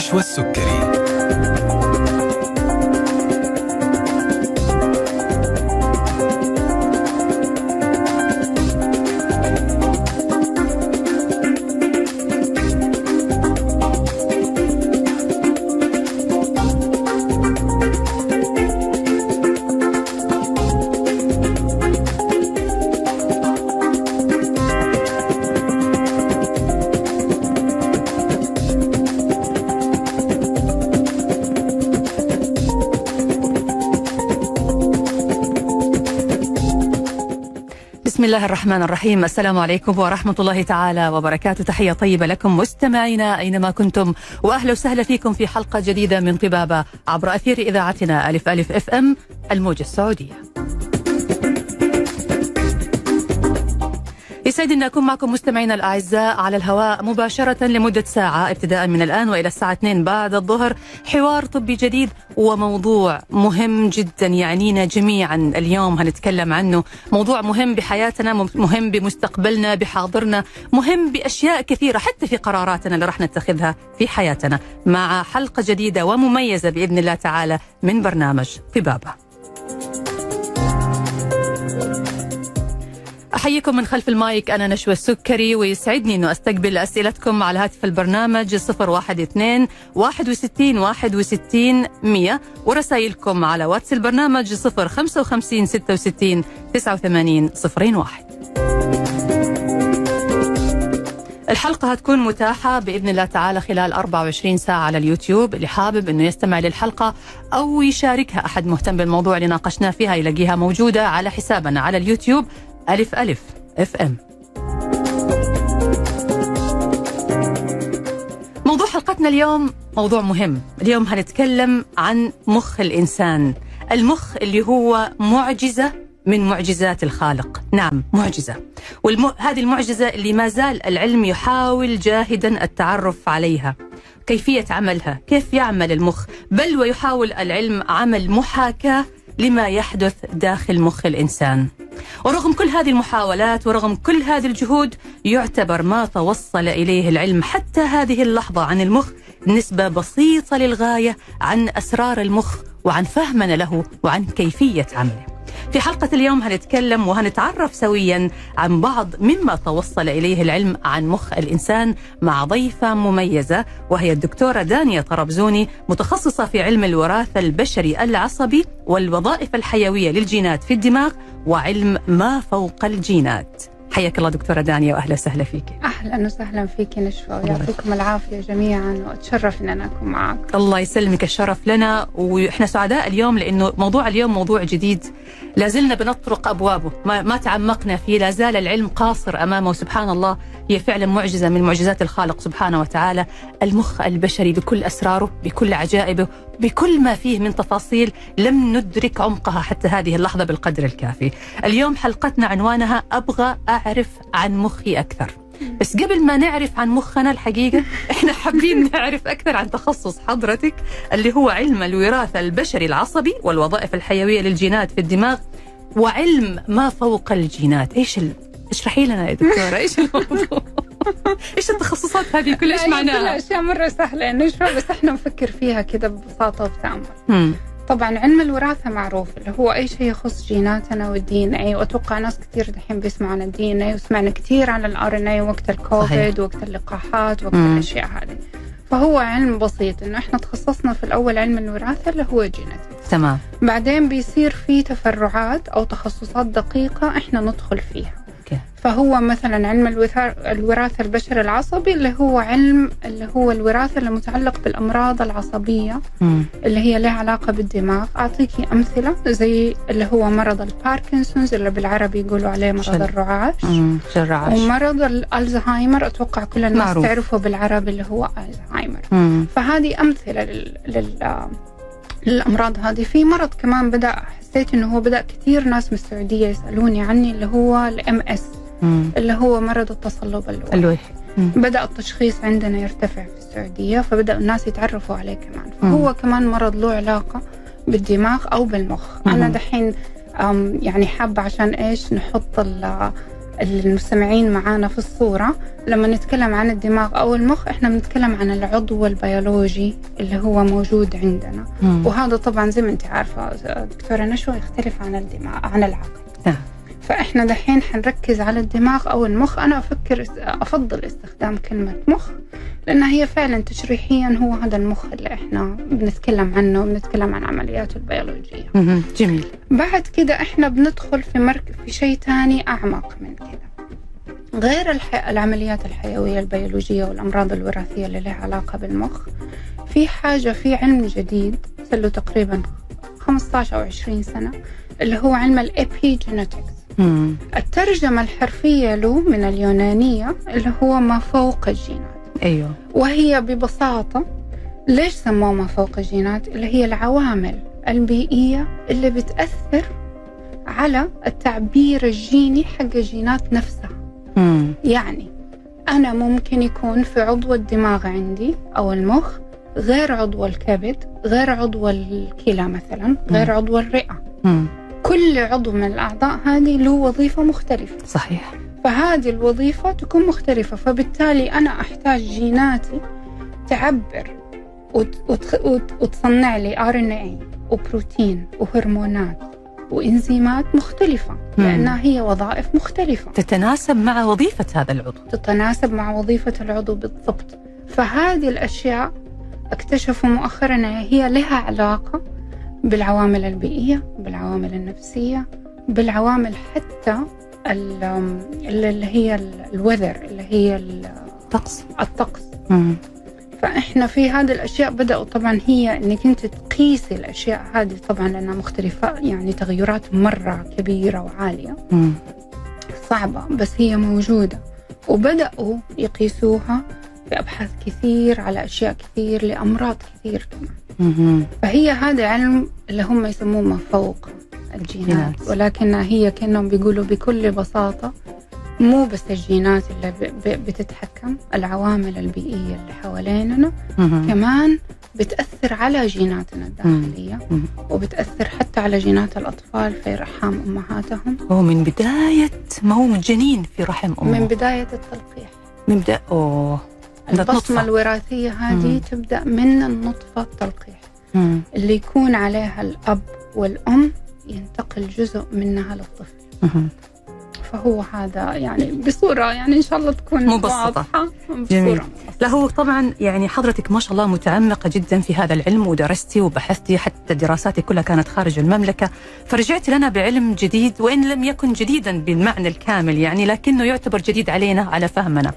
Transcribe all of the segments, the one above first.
نشوى السكري الله الرحمن الرحيم. السلام عليكم ورحمة الله تعالى وبركاته. تحية طيبة لكم مستمعينا أينما كنتم. وأهلا وسهلا فيكم في حلقة جديدة من طبابة عبر أثير إذاعتنا ألف ألف أف أم الموجة السعودية. يسعدني أن أكون معكم مستمعينا الأعزاء على الهواء مباشرة لمدة ساعة ابتداء من الآن وإلى الساعة 2 بعد الظهر. حوار طبي جديد وموضوع مهم جدا يعنينا جميعا اليوم. هنتكلم عنه. موضوع مهم بحياتنا مهم بمستقبلنا بحاضرنا مهم بأشياء كثيرة حتى في قراراتنا اللي راح نتخذها في حياتنا. مع حلقة جديدة ومميزة بإذن الله تعالى من برنامج طبابة أحييكم من خلف المايك. أنا نشوى السكري ويسعدني أنه أستقبل أسئلتكم على هاتف البرنامج 012 61 61 100 ورسائلكم على واتس البرنامج 055 66 89 01 الحلقة هتكون متاحة بإذن الله تعالى خلال 24 ساعة على اليوتيوب. اللي حابب أنه يستمع للحلقة أو يشاركها أحد مهتم بالموضوع اللي ناقشناه فيها يلاقيها موجودة على حسابنا على اليوتيوب. ألف ألف FM. موضوع حلقتنا اليوم موضوع مهم. اليوم هنتكلم عن مخ الإنسان. المخ اللي هو معجزة من معجزات الخالق. نعم معجزة. والم... هذه المعجزة اللي ما زال العلم يحاول جاهدا التعرف عليها. كيفية عملها؟ كيف يعمل المخ؟ بل ويحاول العلم عمل محاكاة لما يحدث داخل مخ الإنسان ورغم كل هذه المحاولات ورغم كل هذه الجهود يعتبر ما توصل إليه العلم حتى هذه اللحظة عن المخ نسبة بسيطة للغاية عن أسرار المخ وعن فهمنا له وعن كيفية عمله. في حلقة اليوم هنتكلم وهنتعرف سويا عن بعض مما توصل إليه العلم عن مخ الإنسان مع ضيفة مميزة وهي الدكتورة دانيا طربزوني متخصصة في علم الوراثة البشري العصبي والوظائف الحيوية للجينات في الدماغ وعلم ما فوق الجينات. حياك الله دكتورة دانيا وأهلا وسهلا فيك. أهلا وسهلا فيك نشوى ويعطيكم العافية جميعا وأتشرف أن أنا أكون معك الله يسلمك الشرف لنا. وإحنا سعداء اليوم لأنه موضوع اليوم موضوع جديد. لازلنا بنطرق أبوابه. ما, ما تعمقنا فيه لا زال العلم قاصر أمامه. سبحان الله هي فعلا معجزة من معجزات الخالق سبحانه وتعالى. المخ البشري بكل أسراره بكل عجائبه بكل ما فيه من تفاصيل. لم ندرك عمقها حتى هذه اللحظة بالقدر الكافي. اليوم حلقتنا عنوانها أبغى أعرف عن مخي أكثر بس قبل ما نعرف عن مخنا الحقيقة إحنا حابين نعرف أكثر عن تخصص حضرتك اللي هو علم الوراثة البشري العصبي والوظائف الحيوية للجينات في الدماغ وعلم ما فوق الجينات إيش ال... اشرحي لنا يا دكتورة إيش الموضوع إيش التخصصات هذه كل إيش معناها؟ كلها أشياء مرة سهلة نشوى بس إحنا نفكر فيها كذا ببساطة وبتامل. طبعا علم الوراثة معروف اللي هو أي شيء يخص جيناتنا وال DNA وأتوقع ناس كثير دحين بيسمعوا عن ال DNA وسمعنا كثير عن ال RNA وقت الكوفيد وقت اللقاحات وقت مم. الأشياء هذه. فهو علم بسيط إنه إحنا تخصصنا في الأول علم الوراثة اللي هو genetics تمام بعدين بيصير في تفرعات أو تخصصات دقيقة إحنا ندخل فيها فهو مثلا علم الوراثة البشري العصبي اللي هو علم اللي هو الوراثة اللي متعلق بالأمراض العصبية م. اللي هي لها علاقة بالدماغ. أعطيكي أمثلة زي اللي هو مرض الباركنسونز اللي بالعربي يقولوا عليه مرض شل... الرعاش. الرعاش ومرض الألزهايمر أتوقع كل الناس معروف. تعرفه بالعربي اللي هو ألزهايمر. م. فهذه أمثلة لل... لل... للأمراض هذه. في مرض كمان بدأ حسيت إنه هو بدأ كثير ناس من السعودية يسألوني عني اللي هو ال MS اللي هو مرض التصلب اللويحي اللويحي بدأ التشخيص عندنا يرتفع في السعودية فبدأ الناس يتعرفوا عليه كمان. فهو مم. كمان مرض له علاقة بالدماغ أو بالمخ. مم. أنا دحين يعني حابة عشان إيش نحط المستمعين معانا في الصورة لما نتكلم عن الدماغ أو المخ إحنا بنتكلم عن العضو البيولوجي اللي هو موجود عندنا مم. وهذا طبعا زي ما أنت عارفة دكتورة نشوى يختلف عن الدماغ عن العقل نعم. فإحنا دحين حنركز على الدماغ أو المخ. أنا أفكر أفضل استخدام كلمة مخ لأن هي فعلا تشريحيا هو هذا المخ اللي إحنا بنتكلم عنه وبنتكلم عن عملياته البيولوجية. جميل. بعد كده إحنا بندخل في مرك في شيء تاني أعمق من كده. غير الح... العمليات الحيوية البيولوجية والأمراض الوراثية اللي لها علاقة بالمخ في حاجة في علم جديد له تقريبا 15 أو 20 سنة اللي هو علم الإبيجينيتكس. الترجمة الحرفية له من اليونانية اللي هو ما فوق الجينات أيوه وهي ببساطة ليش سموه ما فوق الجينات اللي هي العوامل البيئية اللي بتأثر على التعبير الجيني حق الجينات نفسها مم. يعني أنا ممكن يكون في عضو الدماغ عندي أو المخ غير عضو الكبد غير عضو الكلى مثلا غير مم. عضو الرئة مم. كل عضو من الأعضاء هذه له وظيفة مختلفة. صحيح. فهذه الوظيفة تكون مختلفة فبالتالي أنا أحتاج جيناتي تعبر وتصنع لي آر إن اي وبروتين وهرمونات وإنزيمات مختلفة لأنها هي وظائف مختلفة. تتناسب مع وظيفة هذا العضو. تتناسب مع وظيفة العضو بالضبط. فهذه الأشياء اكتشفوا مؤخرا هي لها علاقة بالعوامل البيئية بالعوامل النفسية بالعوامل حتى اللي هي الوذر اللي هي الطقس. الطقس. فإحنا في هذه الأشياء بدأوا طبعا هي إنك أنت تقيسي الأشياء هذه طبعا لأنها مختلفة يعني تغيرات مرة كبيرة وعالية. مم. صعبة بس هي موجودة. وبدأوا يقيسوها بأبحاث كثير على أشياء كثير لأمراض كثير كمان. فهي هذا علم اللي هم يسموه ما فوق الجينات. ولكن هي كأنهم بيقولوا بكل بساطة مو بس الجينات اللي بتتحكم العوامل البيئية اللي حواليننا كمان بتأثر على جيناتنا الداخلية وبتأثر حتى على جينات الأطفال في رحام أمهاتهم. ومن بداية ما هو جنين في رحم أمه. من بداية التلقيح. من بداية أوه. البصمة الوراثية هذه مم. تبدأ من النطفة التلقيح مم. اللي يكون عليها الأب والأم ينتقل جزء منها للطفل فهو هذا يعني بصورة يعني إن شاء الله تكون مبسطة جميل. لا هو طبعا يعني حضرتك ما شاء الله متعمقة جدا في هذا العلم ودرستي وبحثتي حتى دراساتي كلها كانت خارج المملكة. فرجعت لنا بعلم جديد وإن لم يكن جديدا بالمعنى الكامل يعني لكنه يعتبر جديد علينا على فهمنا.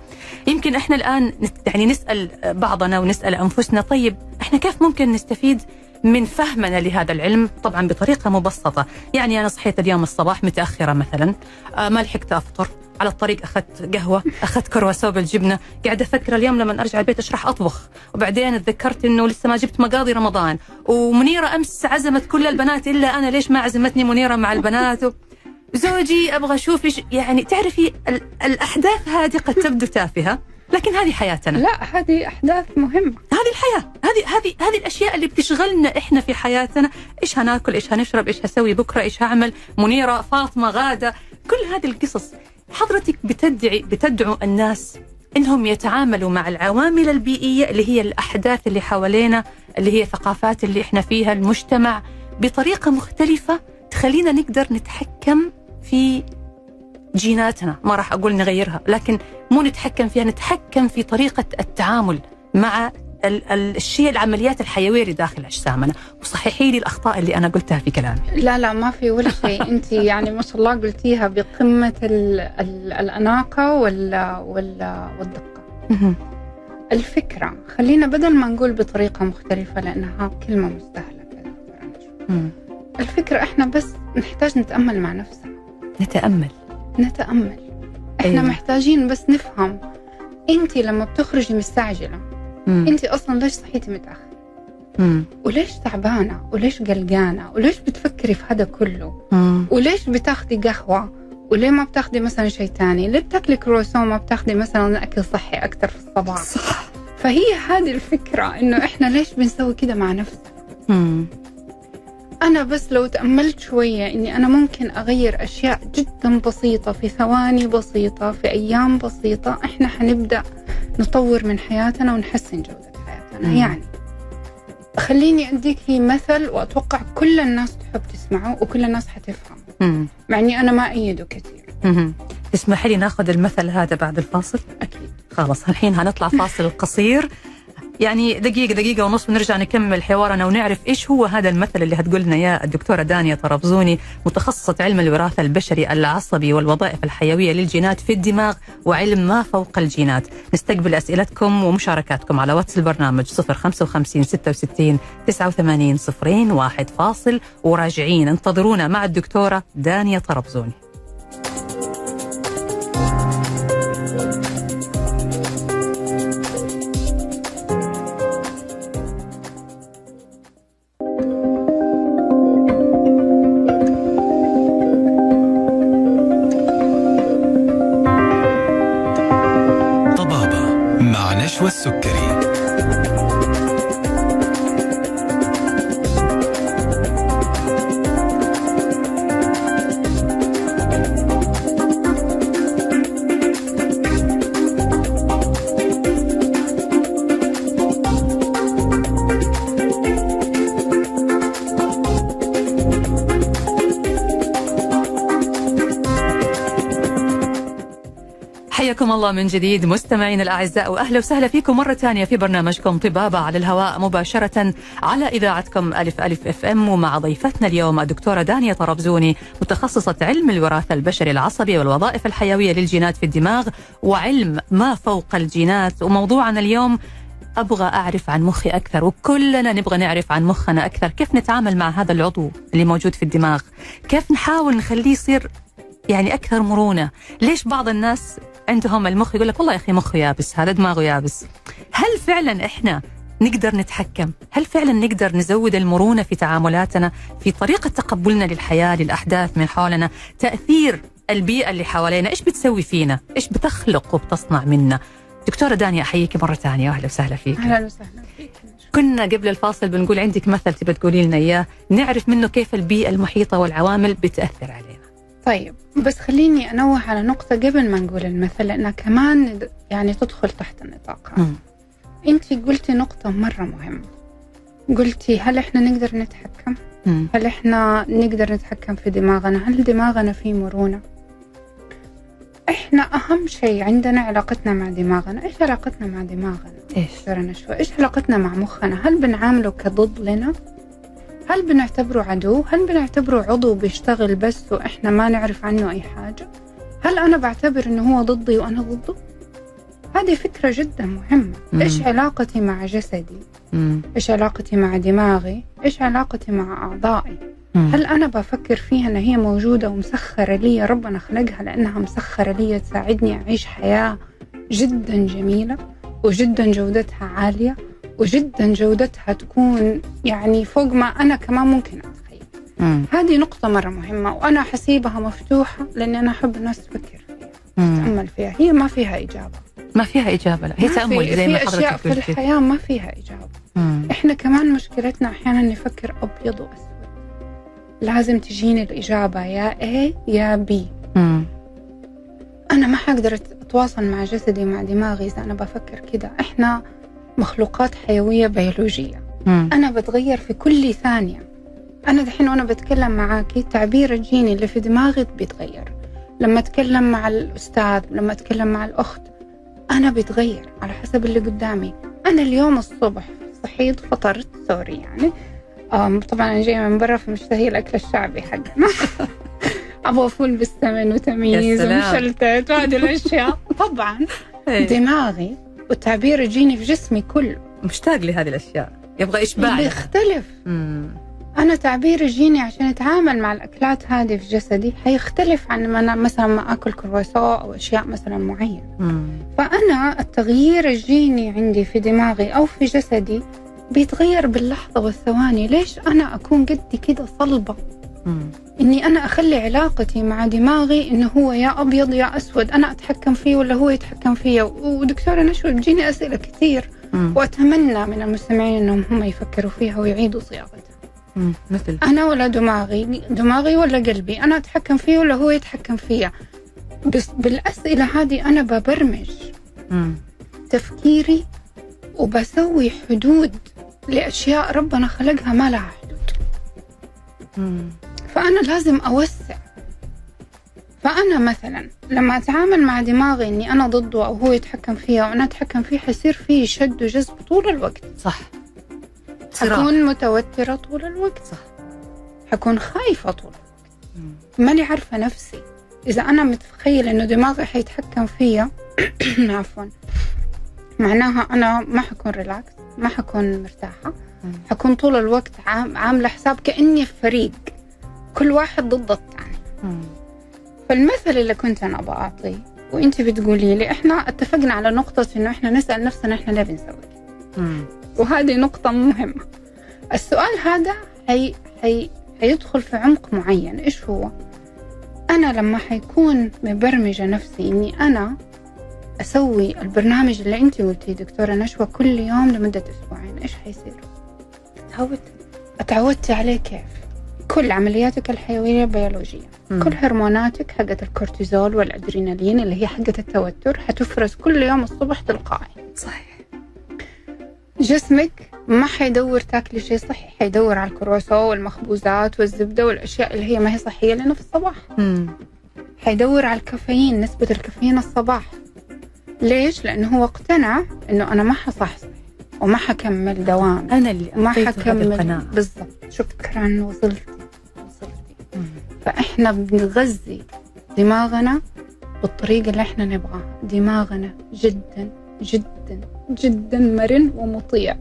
يمكن إحنا الآن يعني نسأل بعضنا ونسأل أنفسنا طيب إحنا كيف ممكن نستفيد من فهمنا لهذا العلم طبعا بطريقة مبسطة. يعني أنا صحيت اليوم الصباح متأخرة مثلا. آه، ما لحقت أفطر. على الطريق أخذت قهوة أخذت كرواسو بالجبنة. قاعدة أفكر اليوم لما أرجع البيت إيش راح أطبخ. وبعدين تذكرت إنه لسه ما جبت مقاضي رمضان. ومنيرة أمس عزمت كل البنات إلا أنا ليش ما عزمتني منيرة مع البنات؟ زوجي أبغى أشوف يعني تعرفي الأحداث هذه قد تبدو تافهة. لكن هذه حياتنا. لا هذه أحداث مهمة. هذه الحياة. هذه هذه هذه الأشياء اللي بتشغلنا إحنا في حياتنا. إيش هناكل؟ إيش هنشرب؟ إيش هسوي بكرة؟ إيش هعمل؟ منيرة فاطمة غادة. كل هذه القصص حضرتك بتدعي بتدعو الناس إنهم يتعاملوا مع العوامل البيئية اللي هي الأحداث اللي حوالينا اللي هي الثقافات اللي إحنا فيها المجتمع بطريقة مختلفة تخلينا نقدر نتحكم في جيناتنا ما راح أقول نغيرها لكن مو نتحكم فيها نتحكم في طريقة التعامل مع الشيء العمليات الحيوية اللي داخل أجسامنا. وصححي لي الأخطاء اللي أنا قلتها في كلامي. لا لا ما في ولا شيء. أنت يعني ما شاء الله قلتيها بقمة ال ال الأناقة وال وال والدقة. الفكرة خلينا بدل ما نقول بطريقة مختلفة لأنها كلمة مستهلكة. الفكرة إحنا بس نحتاج نتأمل مع نفسنا. نتأمل. نتأمل إحنا أيوة. محتاجين بس نفهم انت لما بتخرجي مستعجلة مم. انت أصلا ليش صحيتي متأخر مم. وليش تعبانة وليش قلقانة وليش بتفكري في هذا كله مم. وليش بتاخدي قهوة وليه ما بتاخدي مثلا شيء ثاني ليه بتاكلي كروسون ما بتاخدي مثلا أكل صحي أكثر في الصباح صح. فهي هذه الفكرة إنه إحنا ليش بنسوي كده مع نفسنا. أنا بس لو تأملت شوية إني أنا ممكن أغير أشياء جدا بسيطة في ثواني بسيطة في أيام بسيطة إحنا حنبدأ نطور من حياتنا ونحسن جودة حياتنا. مم. يعني خليني أديك مثل وأتوقع كل الناس تحب تسمعه وكل الناس حتفهم. مع إني أنا ما أيده كثير. اسمحي لي ناخذ المثل هذا بعد الفاصل؟ أكيد. خلاص الحين هنطلع فاصل قصير. يعني دقيقة دقيقة ونص ونرجع نكمل حوارنا ونعرف إيش هو هذا المثل اللي هتقول لنا اياه الدكتورة دانيا طرابزوني متخصصة علم الوراثة البشري العصبي والوظائف الحيوية للجينات في الدماغ وعلم ما فوق الجينات. نستقبل أسئلتكم ومشاركاتكم على واتس البرنامج 055 66 89 صفرين واحد فاصل. وراجعين انتظرونا مع الدكتورة دانيا طرابزوني. والسكري. حياكم الله من جديد. مستمعينا الأعزاء واهلا وسهلا فيكم مرة ثانية في برنامجكم طبابة على الهواء مباشرة على إذاعتكم ألف ألف أف إم ومع ضيفتنا اليوم الدكتورة دانيا طرابزوني متخصصة علم الوراثة البشري العصبي والوظائف الحيوية للجينات في الدماغ وعلم ما فوق الجينات. وموضوعنا اليوم أبغى أعرف عن مخي أكثر وكلنا نبغى نعرف عن مخنا أكثر. كيف نتعامل مع هذا العضو اللي موجود في الدماغ؟ كيف نحاول نخليه يصير يعني أكثر مرونة؟ ليش بعض الناس عندهم المخ يقول لك والله يا أخي مخه يابس هذا دماغه يابس. هل فعلا إحنا نقدر نتحكم؟ هل فعلا نقدر نزود المرونة في تعاملاتنا في طريقة تقبلنا للحياة للأحداث من حولنا تأثير البيئة اللي حوالينا؟ إيش بتسوي فينا؟ إيش بتخلق وبتصنع منا؟ دكتورة دانيا أحييك مرة ثانية أهلا وسهلا فيك. أهلا وسهلا فيك. كنا قبل الفاصل بنقول عندك مثل تبى تقولي لنا إياه نعرف منه كيف البيئة المحيطة والعوامل بتأثر علينا طيب بس خليني أنوه على نقطة قبل ما نقول المثل لأنها كمان يعني تدخل تحت النطاق أنت قلتي نقطة مرة مهمة قلتي هل إحنا نقدر نتحكم؟ مم. هل إحنا نقدر نتحكم في دماغنا؟ هل دماغنا فيه مرونة؟ إحنا أهم شيء عندنا علاقتنا مع دماغنا، إيش علاقتنا مع دماغنا؟ إيش؟ إيش علاقتنا مع مخنا؟ هل بنعامله كضد لنا؟ هل بنعتبره عدو؟ هل بنعتبره عضو بيشتغل بس وإحنا ما نعرف عنه أي حاجة؟ هل أنا بعتبر إنه هو ضدي وأنا ضده؟ هذه فكرة جدا مهمة مم. إيش علاقتي مع جسدي؟ مم. إيش علاقتي مع دماغي؟ إيش علاقتي مع أعضائي؟ مم. هل أنا بفكر فيها إن هي موجودة ومسخرة لي ربنا خلقها لأنها مسخرة لي تساعدني أعيش حياة جدا جميلة وجدا جودتها عالية وجدا جودتها تكون يعني فوق ما أنا كمان ممكن أتخيل. مم. هذه نقطة مرة مهمة وأنا حسيبها مفتوحة لأني أنا أحب الناس تفكر فيها تتأمل فيها. هي ما فيها إجابة. ما فيها إجابة لا هي تأمل زي ما حضرتك في الحياة ما فيها إجابة. مم. إحنا كمان مشكلتنا أحيانا نفكر أبيض وأسود. لازم تجيني الإجابة يا A يا B. مم. أنا ما حقدر أتواصل مع جسدي مع دماغي إذا أنا بفكر كده. إحنا مخلوقات حيوية بيولوجية. مم. أنا بتغير في كل ثانية. أنا دحين وأنا بتكلم معاكي تعبير الجيني اللي في دماغي بيتغير. لما أتكلم مع الأستاذ لما أتكلم مع الأخت أنا بتغير على حسب اللي قدامي. أنا اليوم الصبح صحيت فطرت سوري يعني. طبعا أنا جاية من برا فمشتهي الأكل الشعبي حقنا. أبغى فول بالسمن وتميس ومشلتت وهذه الأشياء. طبعا إيه. دماغي والتعبير يجيني في جسمي كله مشتاق لهذه الأشياء. يبغى إشباع. بيختلف أنا تعبير يجيني عشان أتعامل مع الأكلات هذه في جسدي حيختلف عن ما أنا مثلا ما أكل كرواسون أو أشياء مثلا معينة. فأنا التغيير يجيني عندي في دماغي أو في جسدي بيتغير باللحظة والثواني. ليش أنا أكون قدي كده صلبة؟ إني أنا أخلي علاقتي مع دماغي إنه هو يا أبيض يا أسود أنا أتحكم فيه ولا هو يتحكم فيا ودكتورة نشوى بتجيني أسئلة كثير مم. وأتمنى من المستمعين إنهم هم يفكروا فيها ويعيدوا صياغتها مم. مثل أنا ولا دماغي دماغي ولا قلبي أنا أتحكم فيه ولا هو يتحكم فيا بس بالأسئلة هذه أنا ببرمج مم. تفكيري وبسوي حدود لأشياء ربنا خلقها ما لها حدود مم. فأنا لازم أوسع. فأنا مثلا لما أتعامل مع دماغي إني أنا ضده أو هو يتحكم فيها وأنا أتحكم فيه حيصير فيه شد وجذب طول الوقت. صح. حكون متوترة طول الوقت. صح. حكون خايفة طول الوقت. ماني عارفة نفسي. إذا أنا متخيل إنه دماغي حيتحكم فيا عفوا معناها أنا ما حكون ريلاكس ما حكون مرتاحة. مم. حكون طول الوقت عام عاملة حساب كأني في فريق. كل واحد ضد الثاني مم. فالمثل اللي كنت أنا أبغى أعطيه وأنت بتقولي لي إحنا اتفقنا على نقطة إنه إحنا نسأل نفسنا إحنا ليه بنسوي. وهذه نقطة مهمة السؤال هذا حي... حي... حيدخل في عمق معين إيش هو؟ أنا لما حيكون مبرمجة نفسي إني أنا أسوي البرنامج اللي أنت قلتيه دكتورة نشوى كل يوم لمدة أسبوعين إيش حيصير؟ تعودت اتعودت عليه كيف؟ كل عملياتك الحيوية البيولوجية مم. كل هرموناتك حقت الكورتيزول والأدرينالين اللي هي حقت التوتر حتفرز كل يوم الصبح تلقائي. صحيح. جسمك ما حيدور تاكلي شيء صحي حيدور على الكرواسون والمخبوزات والزبدة والأشياء اللي هي ما هي صحية لنا في الصباح. مم. حيدور على الكافيين نسبة الكافيين الصباح. ليش؟ لأنه هو اقتنع إنه أنا ما حصحصح وما حكمل دوام. أنا اللي ما حكمل بالضبط. شكرا وصلتي فإحنا بنغذي دماغنا بالطريقة اللي إحنا نبغاها دماغنا جدا جدا جدا مرن ومطيع.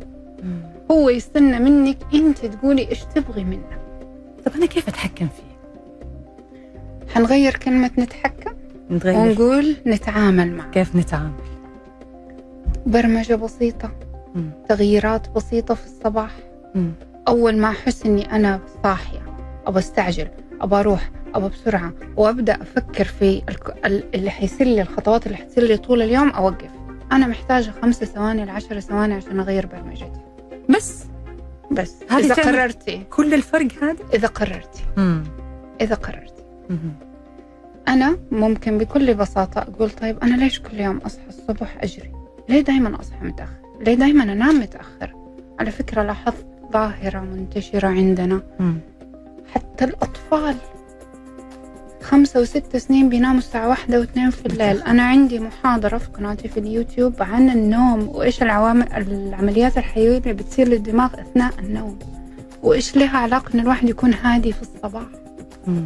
هو يستنى منك أنت تقولي إيش تبغي منه طب أنا كيف أتحكم فيه؟ حنغير كلمة نتحكم نتغير ونقول نتعامل معه كيف نتعامل؟ برمجة بسيطة مم. تغييرات بسيطة في الصباح مم. أول ما أحس إني أنا صاحية أبى أستعجل أبى أروح أبى بسرعة وأبدأ أفكر في اللي حيصير لي الخطوات اللي حتصير لي طول اليوم أوقف أنا محتاجة خمسة ثواني لعشر ثواني عشان أغير برمجتي بس بس تعمل- قررتي كل الفرق هذا؟ إذا قررتي مم. إذا قررتي مم. أنا ممكن بكل بساطة أقول طيب أنا ليش كل يوم أصحى الصبح أجري؟ ليه دايما أصحى متأخر؟ ليه دايما أنام متأخر؟ على فكرة لاحظت ظاهرة منتشرة عندنا مم. حتى الأطفال. خمسة وست سنين بيناموا الساعة واحدة واثنين في الليل. أنا عندي محاضرة في قناتي في اليوتيوب عن النوم وإيش العوامل العمليات الحيوية اللي بتصير للدماغ أثناء النوم وإيش لها علاقة إن الواحد يكون هادي في الصباح. مم.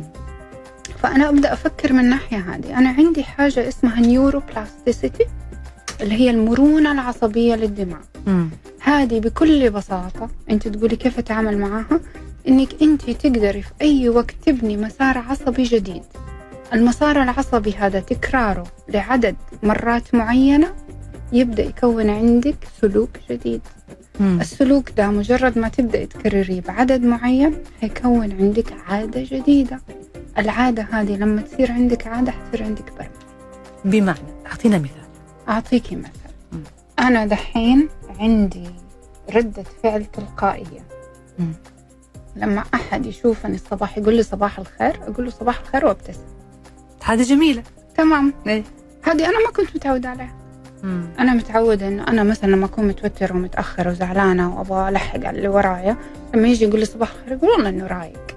فأنا أبدأ أفكر من الناحية هذه أنا عندي حاجة اسمها نيوروبلاستيسيتي اللي هي المرونة العصبية للدماغ. مم. هذه بكل بساطة. أنت تقولي كيف أتعامل معاها إنك أنت تقدري في أي وقت تبني مسار عصبي جديد. المسار العصبي هذا تكراره لعدد مرات معينة يبدأ يكون عندك سلوك جديد. مم. السلوك ده مجرد ما تبدأ تكرريه بعدد معين حيكون عندك عادة جديدة. العادة هذه لما تصير عندك عادة حتصير عندك برمجة بمعنى أعطينا مثال. أعطيكي مثل مم. أنا دحين عندي ردة فعل تلقائية. مم. لما أحد يشوفني الصباح يقول لي صباح الخير أقول له صباح الخير وأبتسم. هذه جميلة. تمام. إيه. هذه أنا ما كنت متعودة عليها. مم. أنا متعودة إنه أنا مثلا لما أكون متوترة ومتأخرة وزعلانة وأبغى ألحق على اللي ورايا لما يجي يقول لي صباح الخير أقول والله إنه رايق.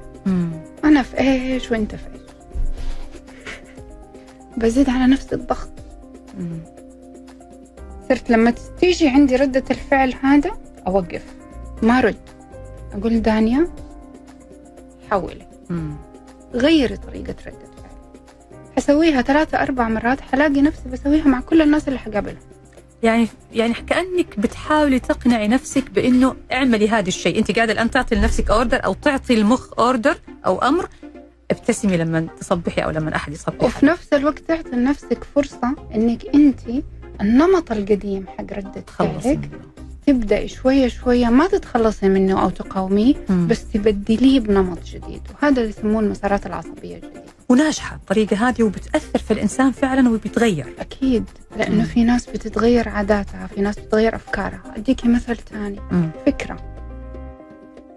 أنا في إيش وأنت في إيش؟ بزيد على نفسي الضغط. مم. صرت لما تيجي عندي ردة الفعل هذا أوقف. ما رد أقول دانيا حولي مم. غيري طريقة ردة فعل حسويها ثلاثة أربع مرات حلاقي نفسي بسويها مع كل الناس اللي حقابلهم. يعني يعني كأنك بتحاولي تقنعي نفسك بإنه اعملي هذا الشيء، أنت قاعدة الآن تعطي لنفسك order أو تعطي المخ order أو أمر ابتسمي لما تصبحي أو لما أحد يصبح. وفي نفس الوقت تعطي لنفسك فرصة إنك أنت النمط القديم حق ردة تخلصي فعلك. تبدأ شوية شوية ما تتخلصي منه أو تقاوميه. بس تبدليه بنمط جديد وهذا اللي يسموه المسارات العصبية الجديدة وناجحة الطريقة هذه وبتأثر في الإنسان فعلا وبيتغير أكيد لأنه. في ناس بتتغير عاداتها في ناس بتتغير أفكارها أديكي مثل تاني مم. فكرة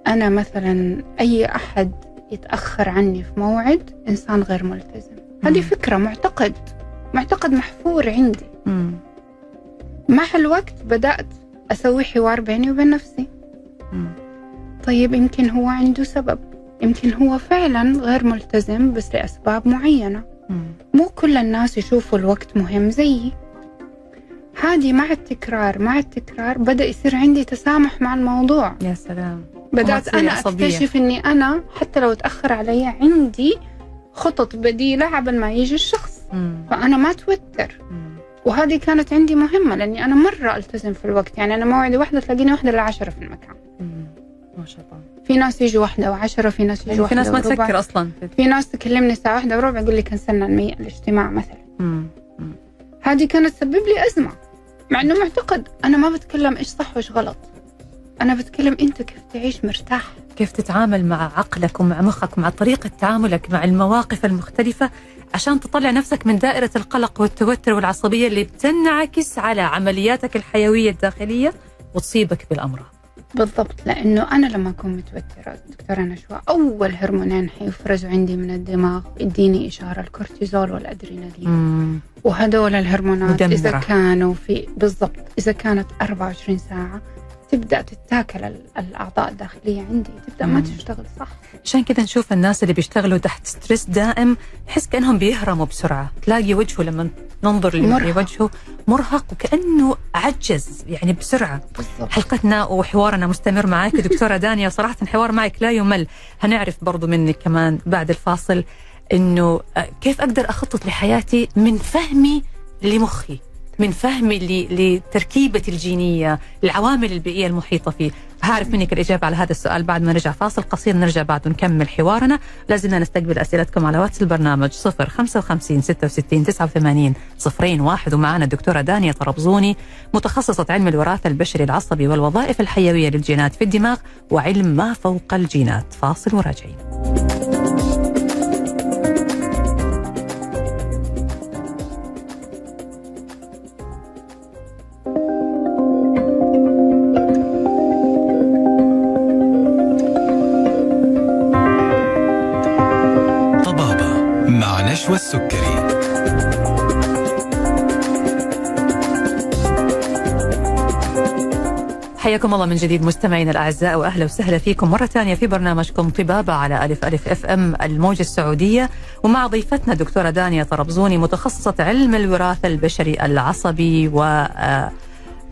أنا مثلا أي أحد يتأخر عني في موعد إنسان غير ملتزم هذه فكرة معتقد معتقد محفور عندي مم. مع الوقت بدأت أسوي حوار بيني وبين نفسي مم. طيب يمكن هو عنده سبب يمكن هو فعلا غير ملتزم بس لأسباب معينة مم. مو كل الناس يشوفوا الوقت مهم زيي هذه مع التكرار مع التكرار بدأ يصير عندي تسامح مع الموضوع يا سلام بدأت أنا عصبية. أكتشف إني أنا حتى لو تأخر علي عندي خطط بديلة قبل ما يجي الشخص مم. فأنا ما توتر مم. وهذه كانت عندي مهمة لأني أنا مرة ألتزم في الوقت يعني أنا موعدي واحدة تلاقيني واحدة للعشرة في المكان. ما شاء الله في ناس يجوا واحدة وعشرة في ناس يجوا يعني في ناس ما وربع. تفكر أصلا في ناس تكلمني الساعة واحدة وربع يقول لي كنسلنا. الاجتماع مثلا. هذه كانت تسبب لي أزمة مع إنه معتقد أنا ما بتكلم إيش صح وإيش غلط أنا بتكلم أنت كيف تعيش مرتاح كيف تتعامل مع عقلك ومع مخك ومع طريقة تعاملك مع المواقف المختلفة عشان تطلع نفسك من دائرة القلق والتوتر والعصبية اللي بتنعكس على عملياتك الحيوية الداخلية وتصيبك بالأمراض بالضبط لأنه أنا لما أكون متوترة دكتورة نشوى أول هرمونين حيفرزوا عندي من الدماغ يديني إشارة الكورتيزول والأدرينالين مم. وهدول الهرمونات مدمرة. إذا كانوا في بالضبط إذا كانت 24 ساعة تبدأ تتاكل ال- الأعضاء الداخلية عندي تبدأ ما. تشتغل صح. عشان كذا نشوف الناس اللي بيشتغلوا تحت ستريس دائم نحس كأنهم بيهرموا بسرعة. تلاقي وجهه لما ننظر. لوجهه مرهق. وكأنه عجز يعني بسرعة. بالضبط. حلقتنا وحوارنا مستمر معك دكتورة دانيا صراحة الحوار معك لا يمل. هنعرف برضو منك كمان بعد الفاصل إنه آه، كيف أقدر أخطط لحياتي من فهمي لمخي؟ من فهمي ل- لتركيبتي الجينية العوامل البيئية المحيطة فيه. هعرف منك الإجابة على هذا السؤال. بعد ما نرجع فاصل قصير نرجع بعد ونكمل حوارنا. لازلنا نستقبل أسئلتكم على واتس البرنامج 0 55 66 89 صفرين واحد. ومعنا الدكتورة دانيا طربزوني متخصصة علم الوراثة البشري العصبي والوظائف الحيوية للجينات في الدماغ وعلم ما فوق الجينات. فاصل وراجعين. نشوى السكري حياكم الله من جديد مستمعينا الأعزاء وأهلا وسهلا فيكم مرة ثانية في برنامجكم طبابة على ألف ألف أف أم الموجة السعودية ومع ضيفتنا دكتورة دانيا طربزوني متخصصة علم الوراثة البشري العصبي و آه،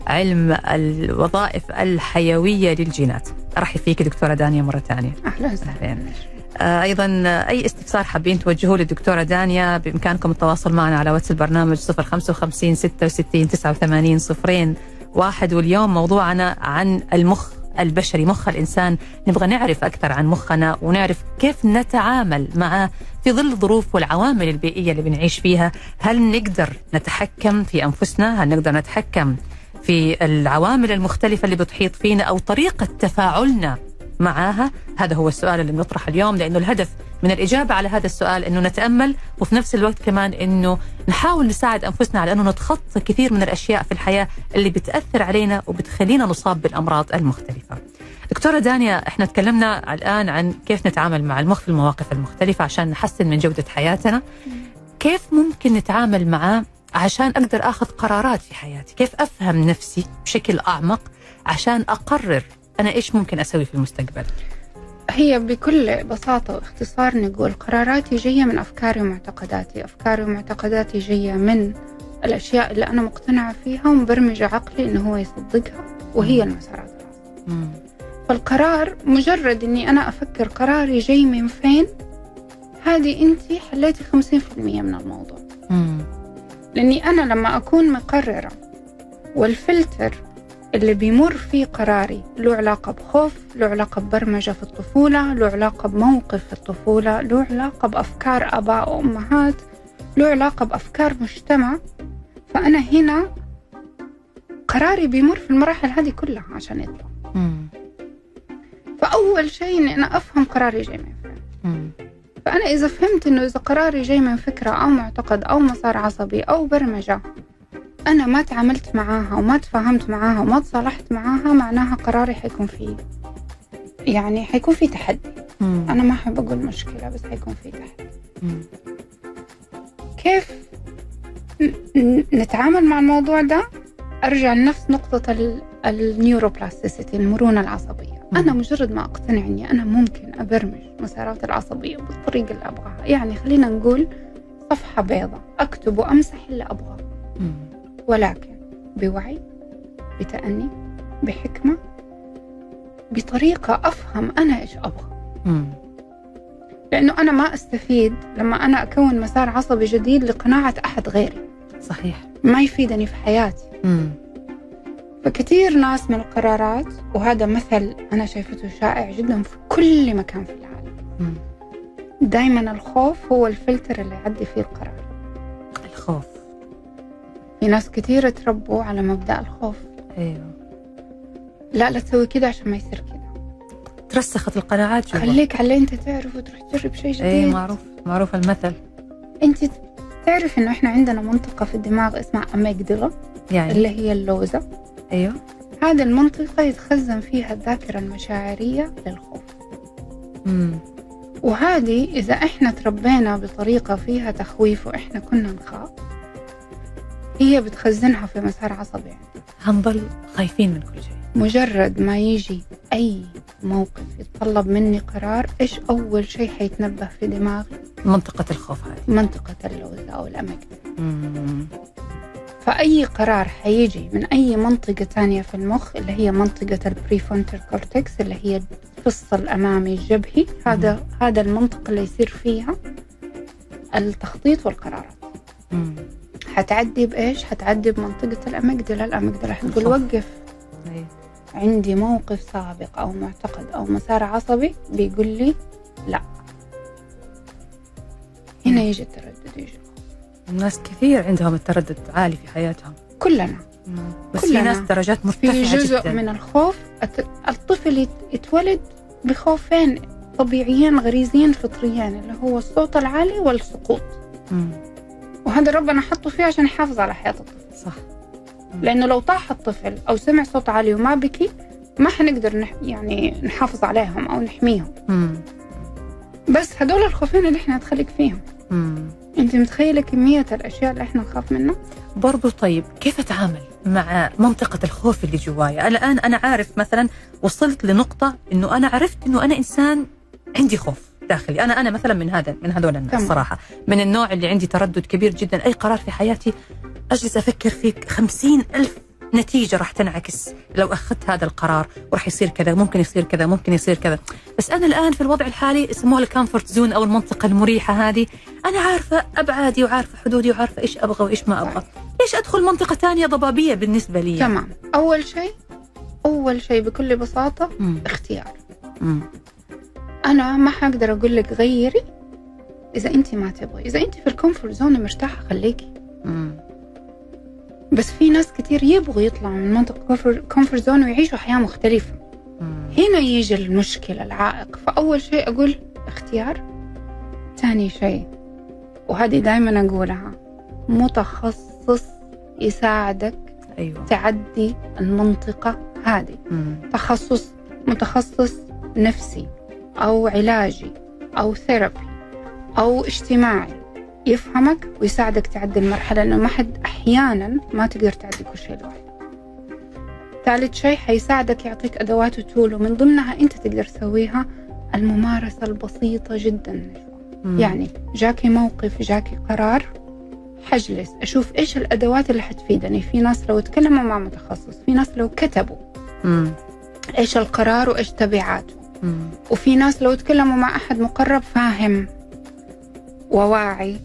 علم الوظائف الحيوية للجينات. أرحب فيك دكتورة دانيا مرة ثانية. أهلا وسهلا أيضا آه، أي استفسار حابين توجهوه للدكتورة دانيا بإمكانكم التواصل معنا على واتس البرنامج 055 66 89 صفرين واحد. واليوم موضوعنا عن المخ البشري مخ الإنسان. نبغى نعرف أكثر عن مخنا ونعرف كيف نتعامل معه في ظل الظروف والعوامل البيئية اللي بنعيش فيها. هل نقدر نتحكم في أنفسنا؟ هل نقدر نتحكم في العوامل المختلفة اللي بتحيط فينا أو طريقة تفاعلنا معاها هذا هو السؤال اللي بنطرح اليوم لأنه الهدف من الإجابة على هذا السؤال إنه نتأمل وفي نفس الوقت كمان إنه نحاول نساعد أنفسنا على إنه نتخطى كثير من الأشياء في الحياة اللي بتأثر علينا وبتخلينا نصاب بالأمراض المختلفة. دكتورة دانيا إحنا تكلمنا الآن عن كيف نتعامل مع المخ في المواقف المختلفة عشان نحسن من جودة حياتنا. كيف ممكن نتعامل معاه عشان أقدر آخذ قرارات في حياتي؟ كيف أفهم نفسي بشكل أعمق عشان أقرر أنا إيش ممكن أسوي في المستقبل؟ هي بكل بساطة واختصار نقول قراراتي جاية من أفكاري ومعتقداتي. أفكاري ومعتقداتي جاية من الأشياء اللي أنا مقتنعة فيها ومبرمجة عقلي إنه هو يصدقها وهي المسارات. فالقرار مجرد إني أنا أفكر قراري جاي من فين هذه أنت حليتي 50% من الموضوع. مم. لأني أنا لما أكون مقررة والفلتر اللي بيمر فيه قراري له علاقة بخوف له علاقة ببرمجة في الطفولة له علاقة بموقف في الطفولة له علاقة بأفكار آباء وأمهات له علاقة بأفكار مجتمع فأنا هنا قراري بيمر في المراحل هذه كلها عشان يطلع مم. فأول شيء إني أنا أفهم قراري جاي من فين. فأنا إذا فهمت إنه إذا قراري جاي من فكرة أو معتقد أو مسار عصبي أو برمجة أنا ما تعاملت معاها وما تفاهمت معاها وما تصالحت معاها معناها قراري حيكون فيه يعني حيكون في تحدي مم. أنا ما أحب أقول مشكلة بس حيكون في تحدي مم. كيف نتعامل مع الموضوع ده أرجع لنفس نقطة ال- النيوروبلاستيسيتي المرونة العصبية مم. أنا مجرد ما اقتنع اني أنا ممكن أبرمج مسارات العصبية بالطريقة اللي أبغاها يعني خلينا نقول صفحة بيضاء أكتب وأمسح اللي أبغاه مم. ولكن بوعي بتأني بحكمة بطريقة أفهم أنا إيش أبغى. لأنه أنا ما أستفيد لما أنا أكون مسار عصبي جديد لقناعة أحد غيري. صحيح. ما يفيدني في حياتي. مم. فكثير ناس من القرارات وهذا مثل أنا شايفته شائع جدا في كل مكان في العالم. دائما الخوف هو الفلتر اللي يعدي فيه القرار. الخوف. في ناس كثير تربوا على مبدأ الخوف. أيوه. لا لا تسوي كذا عشان ما يصير كذا ترسخت القناعات جوا خليك على اللي انت تعرف وتروح تجرب شيء جديد. إيه معروف معروف المثل. انت تعرف إنه إحنا عندنا منطقة في الدماغ اسمها أميجدلا يعني؟ اللي هي اللوزة. أيوه. هذه المنطقة يتخزن فيها الذاكرة المشاعرية للخوف. مم. وهذه إذا إحنا تربينا بطريقة فيها تخويف وإحنا كنا نخاف هي بتخزنها في مسار عصبي. هنضل خايفين من كل شيء مجرد ما يجي أي موقف يتطلب مني قرار إيش أول شيء حيتنبه في دماغي منطقة الخوف هذه منطقة اللوزة أو مم. فأي قرار حيجي من أي منطقة تانية في المخ اللي هي منطقة ال prefrontal cortex اللي هي الفص الأمامي الجبهي هذا هذا المنطقة اللي يصير فيها التخطيط والقرارات مم. حتعدي بإيش؟ حتعدي بمنطقة الأميجدلا الأميجدلا حتقول الخوف. وقف أيوة. عندي موقف سابق أو معتقد أو مسار عصبي بيقول لي لا هنا مم. يجي التردد يجي الناس كثير عندهم التردد عالي في حياتهم كلنا بس كلنا. في ناس درجات مرتفعة في جزء جدا من الخوف الطفل يت- يتولد بخوفين طبيعيين غريزيين فطريين اللي هو الصوت العالي والسقوط مم. وهذا ربنا حطه فيه عشان يحافظ على حياة الطفل صح لأنه لو طاح الطفل أو سمع صوت عالي وما بكي ما حنقدر نح يعني نحافظ عليهم أو نحميهم. مم. بس هدول الخوفين اللي إحنا نتخلق فيهم. مم. أنت متخيلة كمية الأشياء اللي إحنا نخاف منها؟ برضو طيب كيف أتعامل مع منطقة الخوف اللي جوايا الآن أنا عارف مثلا وصلت لنقطة إنه أنا عرفت إنه أنا إنسان عندي خوف. داخلي. أنا أنا مثلا من هذا من هذول الناس تمام. صراحة. من النوع اللي عندي تردد كبير جدا. أي قرار في حياتي؟ أجلس أفكر فيه خمسين ألف نتيجة راح تنعكس. لو أخذت هذا القرار وراح يصير كذا. ممكن يصير كذا. ممكن يصير كذا. بس أنا الآن في الوضع الحالي يسموها ال comfort zone أو المنطقة المريحة هذه. أنا عارفة أبعادي وعارفة حدودي وعارفة إيش أبغى وإيش ما أبغى. ليش أدخل منطقة ثانية ضبابية بالنسبة لي؟ تمام. أول شيء أول شيء بكل بساطة مم. اختيار. مم. أنا ما حقدر أقول لك غيري. إذا أنت ما تبغي إذا أنت في ال comfort zone مرتاحة خليكي. مم. بس في ناس كتير يبغوا يطلعوا من منطقة comfort zone ويعيشوا حياة مختلفة. مم. هنا يجي المشكلة العائق. فأول شيء أقول اختيار ثاني شيء وهذه دائما أقولها متخصص يساعدك أيوه. تعدي المنطقة هذه. مم. تخصص متخصص نفسي. أو علاجي أو ثيرابي أو اجتماعي يفهمك ويساعدك تعدي المرحلة لأنه ما حد أحيانا ما تقدر تعدي كل شيء لوحدك ثالث شيء حيساعدك يعطيك أدوات وتول ومن ضمنها أنت تقدر تسويها الممارسة البسيطة جدا. مم. يعني جاكي موقف جاكي قرار حجلس أشوف إيش الأدوات اللي حتفيدني في ناس لو تكلموا مع متخصص في ناس لو كتبوا مم. إيش القرار وإيش تبعاته مم. وفي ناس لو تكلموا مع أحد مقرب فاهم وواعي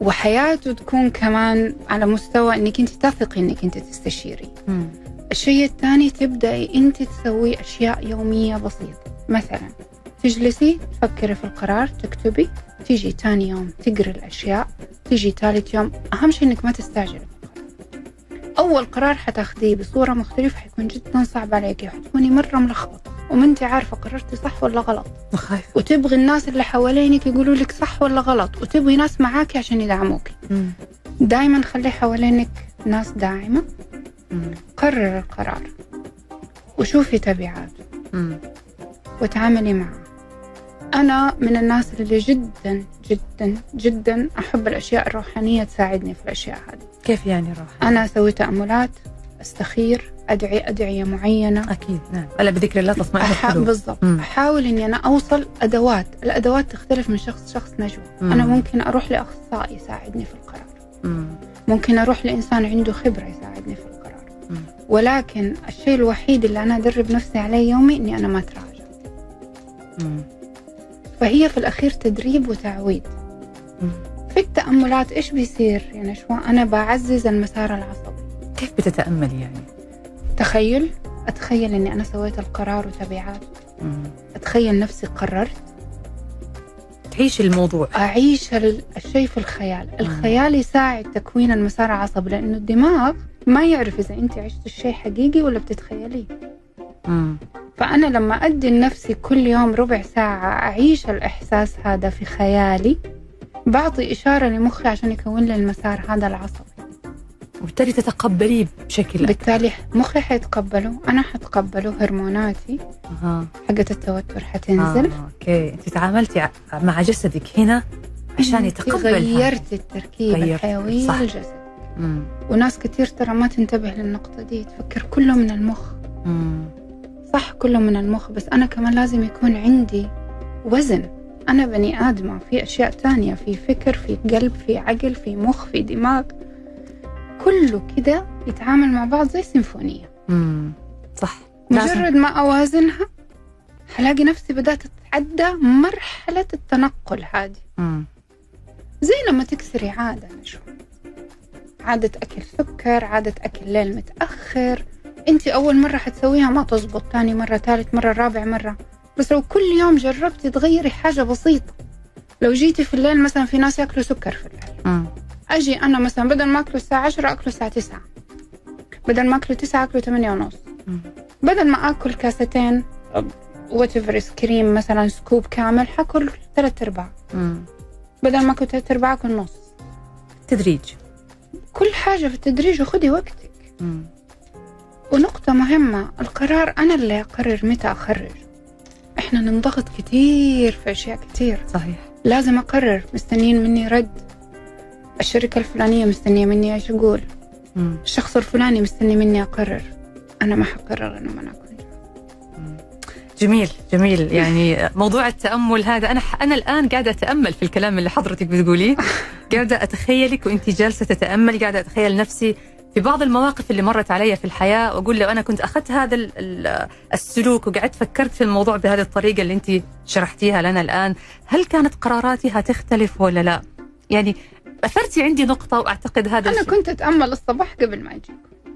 وحياته تكون كمان على مستوى إنك أنت تثقي إنك أنت تستشيري مم. الشيء الثاني تبدأي أنت تسوي أشياء يومية بسيطة مثلا تجلسي تفكري في القرار تكتبي تيجي ثاني يوم تقري الأشياء تيجي ثالث يوم أهم شيء إنك ما تستعجلي. أول قرار حتاخذيه بصورة مختلفة حيكون جدا صعب عليكي وحتكوني مرة ملخبطة وما انت عارفة قررتي صح ولا غلط وخايف وتبغي الناس اللي حوالينك يقولوا لك صح ولا غلط وتبغي ناس معاكي عشان يدعموك. دائما خلي حوالينك ناس داعمة مم. قرر القرار وشوفي تبعاته. وتعاملي معه أنا من الناس اللي جدا جدا جدا أحب الأشياء الروحانية تساعدني في الأشياء هذه كيف يعني روحانية؟ أنا أسوي تأملات أستخير أدعي أدعية معينة أكيد نعم ألا بذكر الله تطمئن أح... بالضبط مم. أحاول إني أنا أوصل أدوات الأدوات تختلف من شخص لشخص نجوى مم. أنا ممكن أروح لأخصائي يساعدني في القرار مم. ممكن أروح لإنسان عنده خبرة يساعدني في القرار مم. ولكن الشيء الوحيد اللي أنا أدرب نفسي عليه يومي إني أنا ما أتراجع مم. فهي في الأخير تدريب وتعويد مم. في التأملات إيش بيصير يا نشوى أنا بعزز المسار العصبي كيف بتتأمل يعني؟ تخيل أتخيل إني أنا سويت القرار وتبعاته مم. أتخيل نفسي قررت تعيش الموضوع أعيش ال- الشيء في الخيال الخيال يساعد تكوين المسار العصبي لأنه الدماغ ما يعرف إذا أنت عشت الشيء حقيقي ولا بتتخيليه مم. فأنا لما أدي لنفسي كل يوم ربع ساعة أعيش الإحساس هذا في خيالي بعطي إشارة لمخي عشان يكون لي المسار هذا العصبي وبالتالي تتقبليه بشكل بالتالي مخي حيتقبله أنا حتقبله هرموناتي آه. حقت التوتر حتنزل آه. أوكي أنت تعاملتي مع جسدك هنا عشان أنت يتقبل هذا. غيرت التركيبة غيرت. الحيوية صح. للجسد مم. وناس كتير ترى ما تنتبه للنقطة دي تفكر كله من المخ مم. صح كله من المخ بس أنا كمان لازم يكون عندي وزن أنا بني آدمة في أشياء تانية في فكر في قلب في عقل في مخ في دماغ كله كده يتعامل مع بعض زي سيمفونية. مم. صح. مجرد ما أوازنها حلاقي نفسي بدأت أتعدى مرحلة التنقل هذه. زي لما تكسري عادة نشوى عادة أكل سكر عادة أكل ليل متأخر. أنت أول مرة حتسويها ما تزبط تاني مرة ثالث مرة رابع مرة. بس لو كل يوم جربتي تغيري حاجة بسيطة. لو جيتي في الليل مثلا في ناس يأكلوا سكر في الليل. مم. أجي أنا مثلا بدل ما أكله الساعة 10 أكله الساعة 9 بدل ما أكله 9 أكله 8 ونص. بدل ما آكل كاستين whatever cream مثلا scoop كامل حأكل ثلاث أرباع. مم. بدل ما أكل ثلاث أرباع أكل نص. تدريج. كل حاجة في التدريج وخدي وقتك. مم. ونقطة مهمة القرار أنا اللي أقرر متى أخرج. إحنا ننضغط كتير في أشياء كتير. صحيح. لازم أقرر مستنيين مني رد. الشركة الفلانية مستنية مني إيش أقول؟ مم. الشخص الفلاني مستني مني أقرر. أنا ما حقرر أنا ما أكون جميل جميل. يعني موضوع التأمل هذا أنا أنا الآن قاعدة أتأمل في الكلام اللي حضرتك بتقوليه. قاعدة أتخيلك وانت جالسة تتأملي قاعدة أتخيل نفسي في بعض المواقف اللي مرت علي في الحياة. وأقول لو أنا كنت أخذت هذا ال- ال- السلوك وقعدت فكرت في الموضوع بهذه الطريقة اللي انت شرحتيها لنا الآن هل كانت قراراتي هتختلف ولا لا؟ يعني أثرتي عندي نقطة وأعتقد هذا أنا الشيء. كنت أتأمل الصباح قبل ما أجي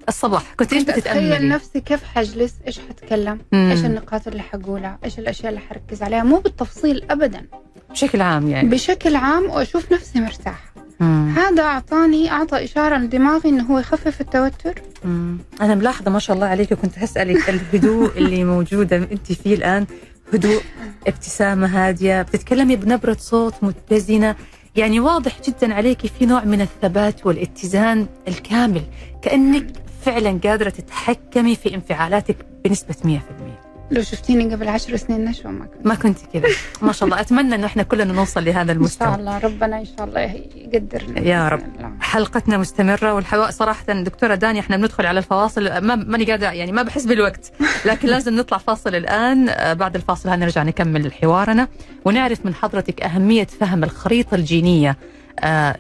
الصباح كنت إيش بتتاملي؟ نفسي كيف حجلس إيش حتكلم مم. إيش النقاط اللي حقولها إيش الأشياء اللي حركز عليها مو بالتفصيل أبدا بشكل عام يعني بشكل عام وأشوف نفسي مرتاحة مم. هذا أعطاني أعطى إشارة لدماغي إنه هو يخفف التوتر مم. أنا ملاحظة ما شاء الله عليك كنت هسألك الهدوء اللي موجودة أنت فيه الآن هدوء ابتسامة هادية بتتكلمي بنبرة صوت متزنة يعني واضح جدا عليك في نوع من الثبات والاتزان الكامل كأنك فعلا قادرة تتحكمي في انفعالاتك بنسبة 100% لو شفتيني قبل عشر سنين نشوى ما كنت. ما كنت كذا. ما شاء الله. أتمنى أنه إحنا كلنا نوصل لهذا إن شاء المستوى. الله. ربنا إن شاء الله يقدرنا يا رب. الله. حلقتنا مستمرة والحوار صراحة دكتورة دانيا إحنا بندخل على الفواصل. ما ماني قاعدة يعني ما بحس بالوقت. لكن لازم نطلع فاصل الآن. بعد الفاصل هنرجع نكمل حوارنا ونعرف من حضرتك أهمية فهم الخريطة الجينية.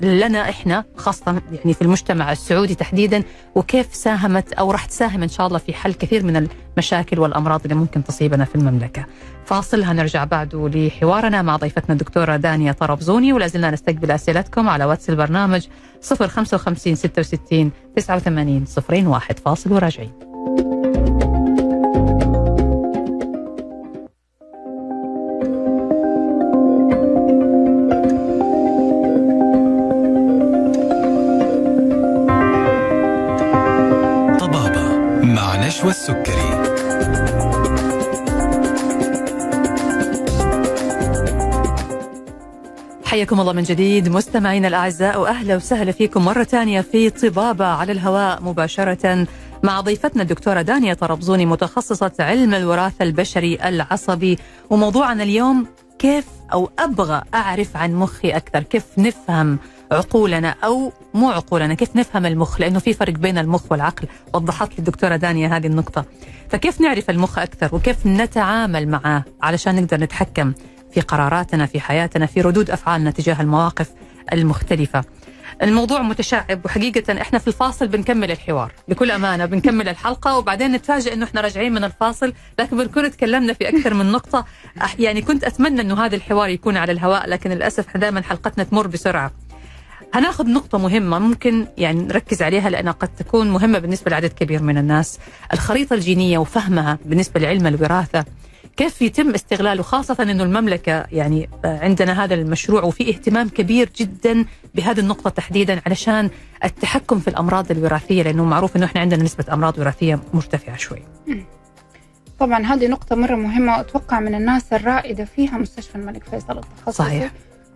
لنا إحنا خاصة يعني في المجتمع السعودي تحديدا وكيف ساهمت أو راح تساهم إن شاء الله في حل كثير من المشاكل والأمراض اللي ممكن تصيبنا في المملكة. فاصل هنرجع بعده لحوارنا مع ضيفتنا الدكتورة دانيا طرابزوني ولا زلنا نستقبل أسئلتكم على واتس البرنامج 055 66 89 01 فاصل وراجعين. مع نشوى السكري حياكم الله من جديد مستمعينا الأعزاء وأهلا وسهلا فيكم مرة ثانية في طبابة على الهواء مباشرة مع ضيفتنا الدكتورة دانيا طربزوني متخصصة علم الوراثة البشري العصبي. وموضوعنا اليوم كيف أو أبغى أعرف عن مخي أكثر كيف نفهم عقولنا أو مو عقولنا كيف نفهم المخ؟ لأنه في فرق بين المخ والعقل. وضحت لي الدكتورة دانيا هذه النقطة. فكيف نعرف المخ أكثر؟ وكيف نتعامل معه؟ علشان نقدر نتحكم في قراراتنا في حياتنا في ردود أفعالنا تجاه المواقف المختلفة. الموضوع متشعب وحقيقة إحنا في الفاصل بنكمل الحوار. بكل أمانة بنكمل الحلقة وبعدين نتفاجئ إنه إحنا راجعين من الفاصل. لكن بنكون تكلمنا في أكثر من نقطة. يعني كنت أتمنى إنه هذا الحوار يكون على الهواء لكن للأسف دائما حلقتنا تمر بسرعة. هناخذ نقطة مهمة ممكن يعني نركز عليها لأنها قد تكون مهمة بالنسبة لعدد كبير من الناس. الخريطة الجينية وفهمها بالنسبة لعلم الوراثة كيف يتم استغلاله خاصة أنه المملكة يعني عندنا هذا المشروع وفي اهتمام كبير جدا بهذه النقطة تحديدا علشان التحكم في الأمراض الوراثية لأنه معروف أنه إحنا عندنا نسبة أمراض وراثية مرتفعة شوي. طبعا هذه نقطة مرة مهمة وأتوقع من الناس الرائدة فيها مستشفى الملك فيصل التخصصي. صحيح.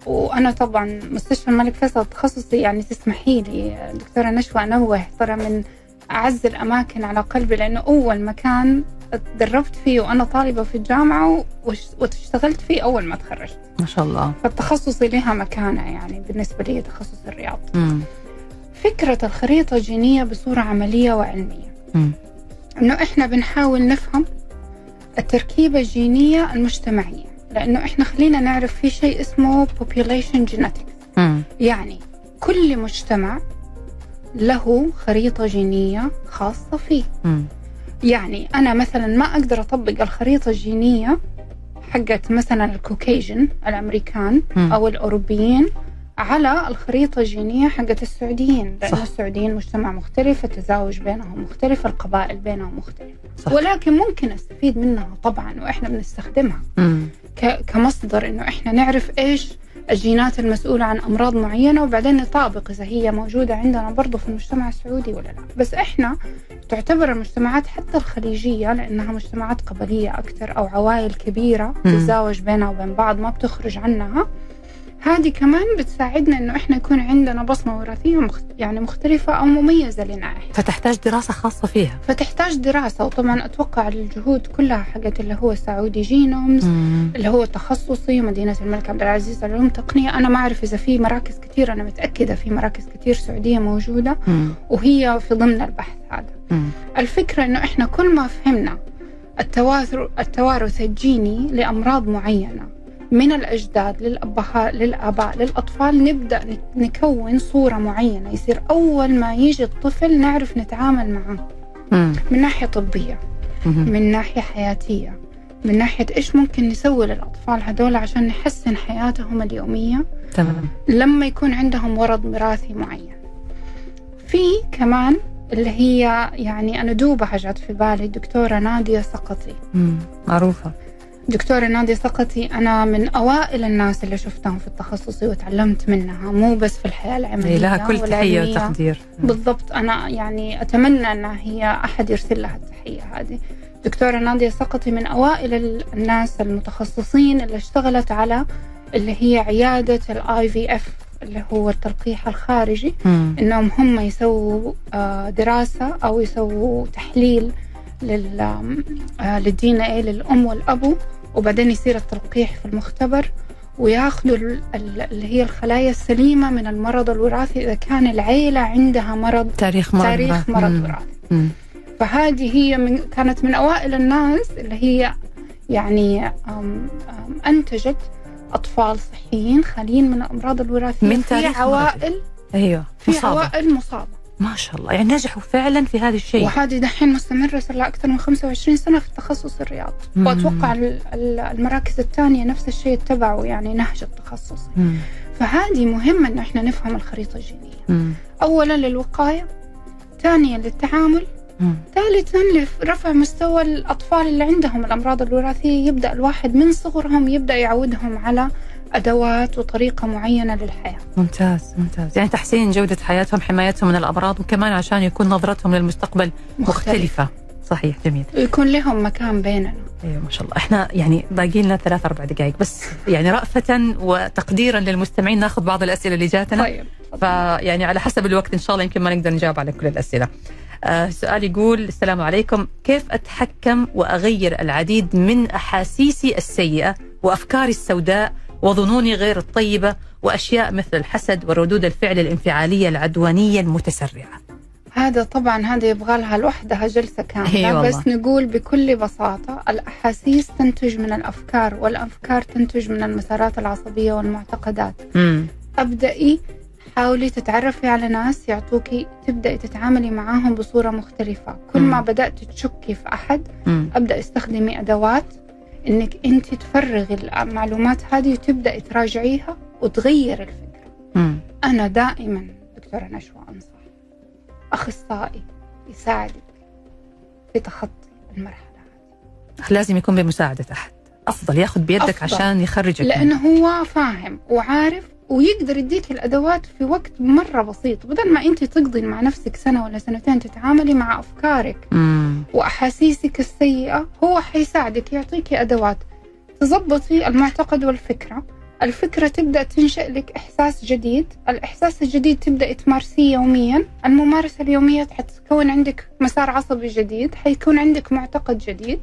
وأنا طبعا مستشفى الملك فيصل التخصصي يعني تسمحي لي دكتورة نشوى انوه ترى من أعز الأماكن على قلبي لأنه أول مكان تدربت فيه وأنا طالبة في الجامعة واشتغلت فيه أول ما تخرجت. ما شاء الله. فالتخصصي لها مكانة يعني بالنسبة لي تخصص الرياض. مم. فكرة الخريطة الجينيه بصورة عملية وعلمية. مم. إنه إحنا بنحاول نفهم التركيبة الجينية المجتمعية. لأنه إحنا خلينا نعرف في شيء اسمه population genetics مم. يعني كل مجتمع له خريطة جينية خاصة فيه مم. يعني أنا مثلا ما أقدر أطبق الخريطة الجينية حقت مثلا الكوكيجن الأمريكان مم. أو الأوروبيين على الخريطة الجينية حقت السعوديين لأن صح. السعوديين مجتمع مختلف التزاوج بينهم مختلف القبائل بينهم مختلف صح. ولكن ممكن أستفيد منها طبعا وإحنا بنستخدمها مم. كمصدر إنه إحنا نعرف إيش الجينات المسؤولة عن أمراض معينة وبعدين نطابق إذا هي موجودة عندنا برضو في المجتمع السعودي ولا لا بس إحنا تعتبر المجتمعات حتى الخليجية لأنها مجتمعات قبلية أكثر أو عوائل كبيرة. تتزاوج بينها وبين بعض ما بتخرج عنها هذه كمان بتساعدنا إنه إحنا يكون عندنا بصمة وراثية مخت... يعني مختلفة أو مميزة لنا إحنا فتحتاج دراسة خاصة فيها فتحتاج دراسة وطبعا أتوقع الجهود كلها حقت اللي هو سعودي جينومز مم. اللي هو تخصصي مدينة الملك عبد العزيز علوم تقنية أنا ما أعرف إذا في مراكز كثير أنا متأكدة في مراكز كثير سعودية موجودة مم. وهي في ضمن البحث هذا مم. الفكرة إنه إحنا كل ما فهمنا التوارث التوارث الجيني لأمراض معينة من الأجداد للأبهات للآباء للأطفال نبدأ نك- نكون صورة معينة. يصير أول ما يجي الطفل نعرف نتعامل معه. مم. من ناحية طبية مم. من ناحية حياتية من ناحية إيش ممكن نسوي للأطفال هذول عشان نحسن حياتهم اليومية. تمام. لما يكون عندهم مرض وراثي معين. في كمان اللي هي يعني أنا دوبها جت في بالي الدكتورة نادية سقطي. مم. معروفة. دكتورة نادية سقطي أنا من أوائل الناس اللي شفتهم في التخصصي وتعلمت منها مو بس في الحياة العملية لها كل تحية. وتقدير. بالضبط. أنا يعني أتمنى أن هي أحد يرسل لها التحية هذه. دكتورة نادية سقطي من أوائل ال- الناس المتخصصين اللي اشتغلت على اللي هي عيادة ال IVF اللي هو التلقيح الخارجي. مم. إنهم هم يسووا آه، دراسة أو يسووا تحليل لل آه، للدي إن اي للأم والأبو. وبعدين يصير التلقيح في المختبر وياخذوا ال- ال- اللي هي الخلايا السليمة من المرض الوراثي إذا كان العيلة عندها مرض تاريخ مرض تاريخ مرض مم. وراثي مم. فهذه هي من كانت من أوائل الناس اللي هي يعني أم أم أنتجت أطفال صحيين خاليين من الأمراض الوراثية من في عوائل أيوه في مصابة. عوائل مصابة ما شاء الله يعني نجحوا فعلا في هذا الشيء وهذه دحين مستمرة صار لها أكثر من 25 سنة في التخصص الرياض مم. وأتوقع ال- ال- المراكز الثانية نفس الشيء اتبعوا يعني نهج التخصص مم. فهذه مهمة إنه إحنا نفهم الخريطة الجينية مم. أولا للوقاية ثانيا للتعامل. ثالثا لرفع مستوى الأطفال اللي عندهم الأمراض الوراثية يبدأ الواحد من صغرهم يبدأ يعودهم على أدوات وطريقة معينة للحياة. ممتاز ممتاز. يعني تحسين جودة حياتهم حمايتهم من الأمراض وكمان عشان يكون نظرتهم للمستقبل مختلفة. صحيح جميل. ويكون لهم مكان بيننا. أيوه ما شاء الله. إحنا يعني باقي لنا ثلاث أربع دقائق بس يعني رأفة وتقديرا للمستمعين ناخذ بعض الأسئلة اللي جاتنا. طيب. فيعني على حسب الوقت إن شاء الله يمكن ما نقدر نجاوب على كل الأسئلة. آه سؤال يقول السلام عليكم. كيف أتحكم وأغير العديد من أحاسيسي السيئة وأفكاري السوداء وظنوني غير الطيبة وأشياء مثل الحسد وردود الفعل الانفعالية العدوانية المتسرعة. هذا طبعا هذا يبغى لها لوحدها جلسة كاملة. بس نقول بكل بساطة الأحاسيس تنتج من الأفكار والأفكار تنتج من المسارات العصبية والمعتقدات. م. أبدأي حاولي تتعرفي على ناس يعطوكي تبدأي تتعاملي معاهم بصورة مختلفة. كل ما بدأت تشكي في أحد م. أبدأ استخدمي أدوات إنك أنت تفرغي المعلومات هذه وتبدأي تراجعيها وتغير الفكرة م. أنا دائما دكتورة نشوى أنصح أخصائي يساعدك في تخطي المرحلة هذه لازم يكون بمساعدة أحد أفضل ياخذ بيدك أفضل. عشان يخرجك لأنه هو فاهم وعارف ويقدر يديك الأدوات في وقت مرة بسيط بدل ما أنت تقضي مع نفسك سنة ولا سنتين تتعاملي مع أفكارك مم. وأحاسيسك السيئة هو حيساعدك يعطيكي أدوات. تظبطي المعتقد والفكرة. الفكرة تبدأ تنشأ لك إحساس جديد. الإحساس الجديد تبدأ تمارسيه يوميا. الممارسة اليومية حتكون عندك مسار عصبي جديد حيكون عندك معتقد جديد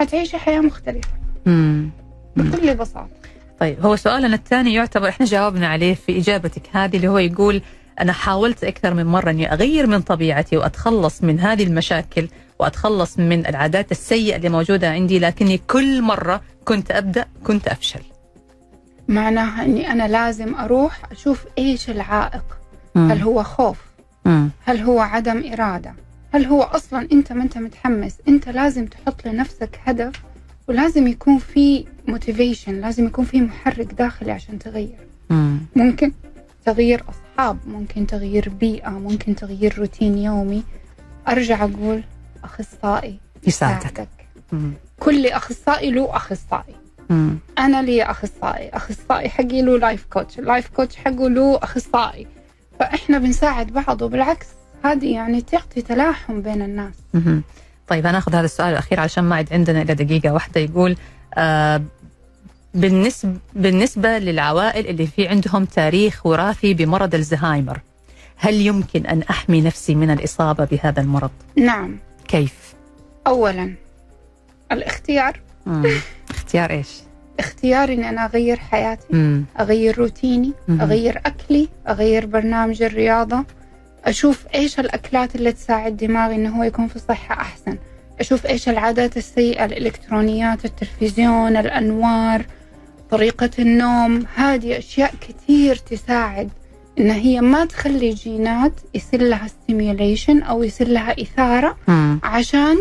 حتعيشي حياة مختلفة. مم. بكل بساطة. طيب هو سؤالنا الثاني يعتبر إحنا جاوبنا عليه في إجابتك هذه اللي هو يقول أنا حاولت أكثر من مرة أني أغير من طبيعتي وأتخلص من هذه المشاكل وأتخلص من العادات السيئة اللي موجودة عندي لكني كل مرة كنت أبدأ كنت أفشل. معناها إني أنا لازم أروح أشوف إيش العائق؟ مم. هل هو خوف؟ مم. هل هو عدم إرادة؟ هل هو أصلا أنت ما أنت متحمس؟ أنت لازم تحط لنفسك هدف ولازم يكون في motivation لازم يكون في محرك داخلي عشان تغير. مم. ممكن تغيير أصحاب ممكن تغيير بيئة ممكن تغيير روتين يومي. أرجع أقول أخصائي يساعدك. كل أخصائي له أخصائي. مم. أنا لي أخصائي. أخصائي حقي له life coach ال life coach حقه له أخصائي. فإحنا بنساعد بعض وبالعكس هذه يعني تعطي تلاحم بين الناس. مم. طيب هناخذ هذا السؤال الأخير عشان ما عاد عندنا إلا دقيقة واحدة يقول آه بالنسبة بالنسبة للعوائل اللي في عندهم تاريخ وراثي بمرض الزهايمر هل يمكن أن أحمي نفسي من الإصابة بهذا المرض؟ نعم كيف؟ اولا الاختيار مم. اختيار إيش؟ اختيار إني أنا أغير حياتي مم. أغير روتيني مم. أغير أكلي أغير برنامج الرياضة أشوف إيش الأكلات اللي تساعد دماغي إنه هو يكون في صحة أحسن أشوف إيش العادات السيئة الإلكترونيات التلفزيون الأنوار طريقة النوم هذه أشياء كثير تساعد إن هي ما تخلي جينات يصير لها ستيميوليشن أو يصير لها إثارة مم. عشان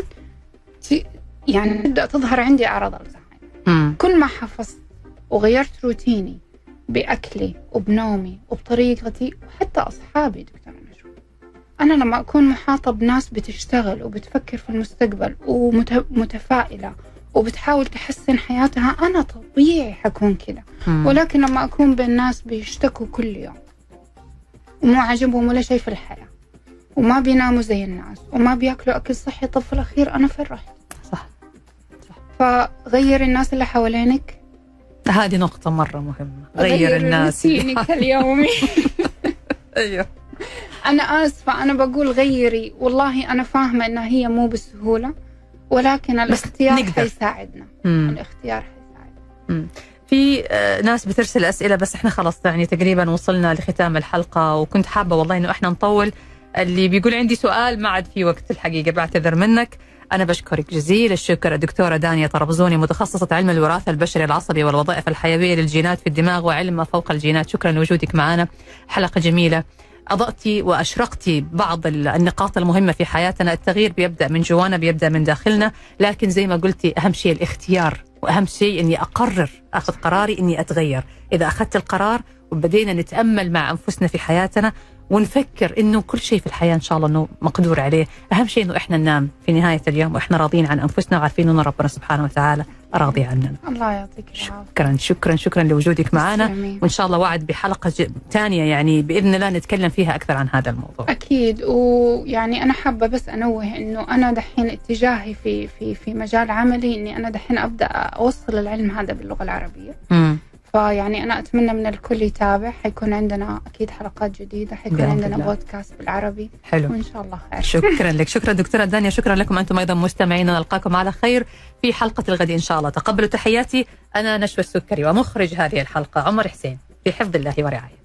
ت... يعني تبدأ تظهر عندي أعراض الزهايمر. كل ما حفظت وغيرت روتيني بأكلي وبنومي وبطريقتي وحتى نشوى أنا لما أكون محاطة بناس بتشتغل وبتفكر في المستقبل ومتفائله وبتحاول تحسن حياتها أنا طبيعي حكون كذا. ولكن لما أكون بين ناس بيشتكوا كل يوم ومو عاجبهم ولا شيء في الحياة وما بيناموا زي الناس وما بياكلوا أكل صحي طب في الأخير أنا فين رحت؟ صح. فغير الناس اللي حوالينك. هذه نقطة مرة مهمة. غير الناس. روتينك اليومي. أيوه. أنا آسفة أنا بقول غيري. والله أنا فاهمة إنها هي مو بسهولة ولكن الاختيار نقدر. حيساعدنا. مم. الاختيار حيساعدنا. في آه، ناس بترسل أسئلة بس إحنا خلاص يعني تقريبا وصلنا لختام الحلقة وكنت حابة والله إنه إحنا نطول. اللي بيقول عندي سؤال ما عاد في وقت الحقيقة بعتذر منك. أنا بشكرك جزيل الشكر الدكتورة دانيا طربزوني متخصصة علم الوراثة البشري العصبي والوظائف الحيوية للجينات في الدماغ وعلم ما فوق الجينات. شكرا لوجودك معنا حلقة جميلة. أضأتي وأشرقتي بعض ال- النقاط المهمة في حياتنا. التغيير بيبدأ من جوانا بيبدأ من داخلنا. لكن زي ما قلتي أهم شيء الاختيار وأهم شيء أني أقرر أخذ قراري أني أتغير. إذا أخذت القرار وبدينا نتأمل مع أنفسنا في حياتنا ونفكر إنه كل شيء في الحياة إن شاء الله إنه مقدور عليه، أهم شيء إنه إحنا ننام في نهاية اليوم وإحنا راضيين عن أنفسنا وعارفين إنه ربنا سبحانه وتعالى راضي عننا. الله يعطيك العافية شكرا شكرا شكرا لوجودك معنا. وإن شاء الله وعد بحلقة ثانية يعني بإذن الله نتكلم فيها أكثر عن هذا الموضوع. أكيد ويعني أنا حابة بس أنوه إنه أنا دحين اتجاهي في في في مجال عملي إني أنا دحين أبدأ أوصل العلم هذا باللغة العربية امم فيعني أنا أتمنى من الكل يتابع حيكون عندنا أكيد حلقات جديدة حيكون عندنا الله. بودكاست بالعربي حلو. وإن شاء الله خير. شكرا لك. شكرا دكتورة دانيا. شكرا لكم أنتم أيضا مستمعين. نلقاكم على خير في حلقة الغد إن شاء الله. تقبلوا تحياتي. أنا نشوى السكري ومخرج هذه الحلقة عمر حسين. في حفظ الله ورعايته.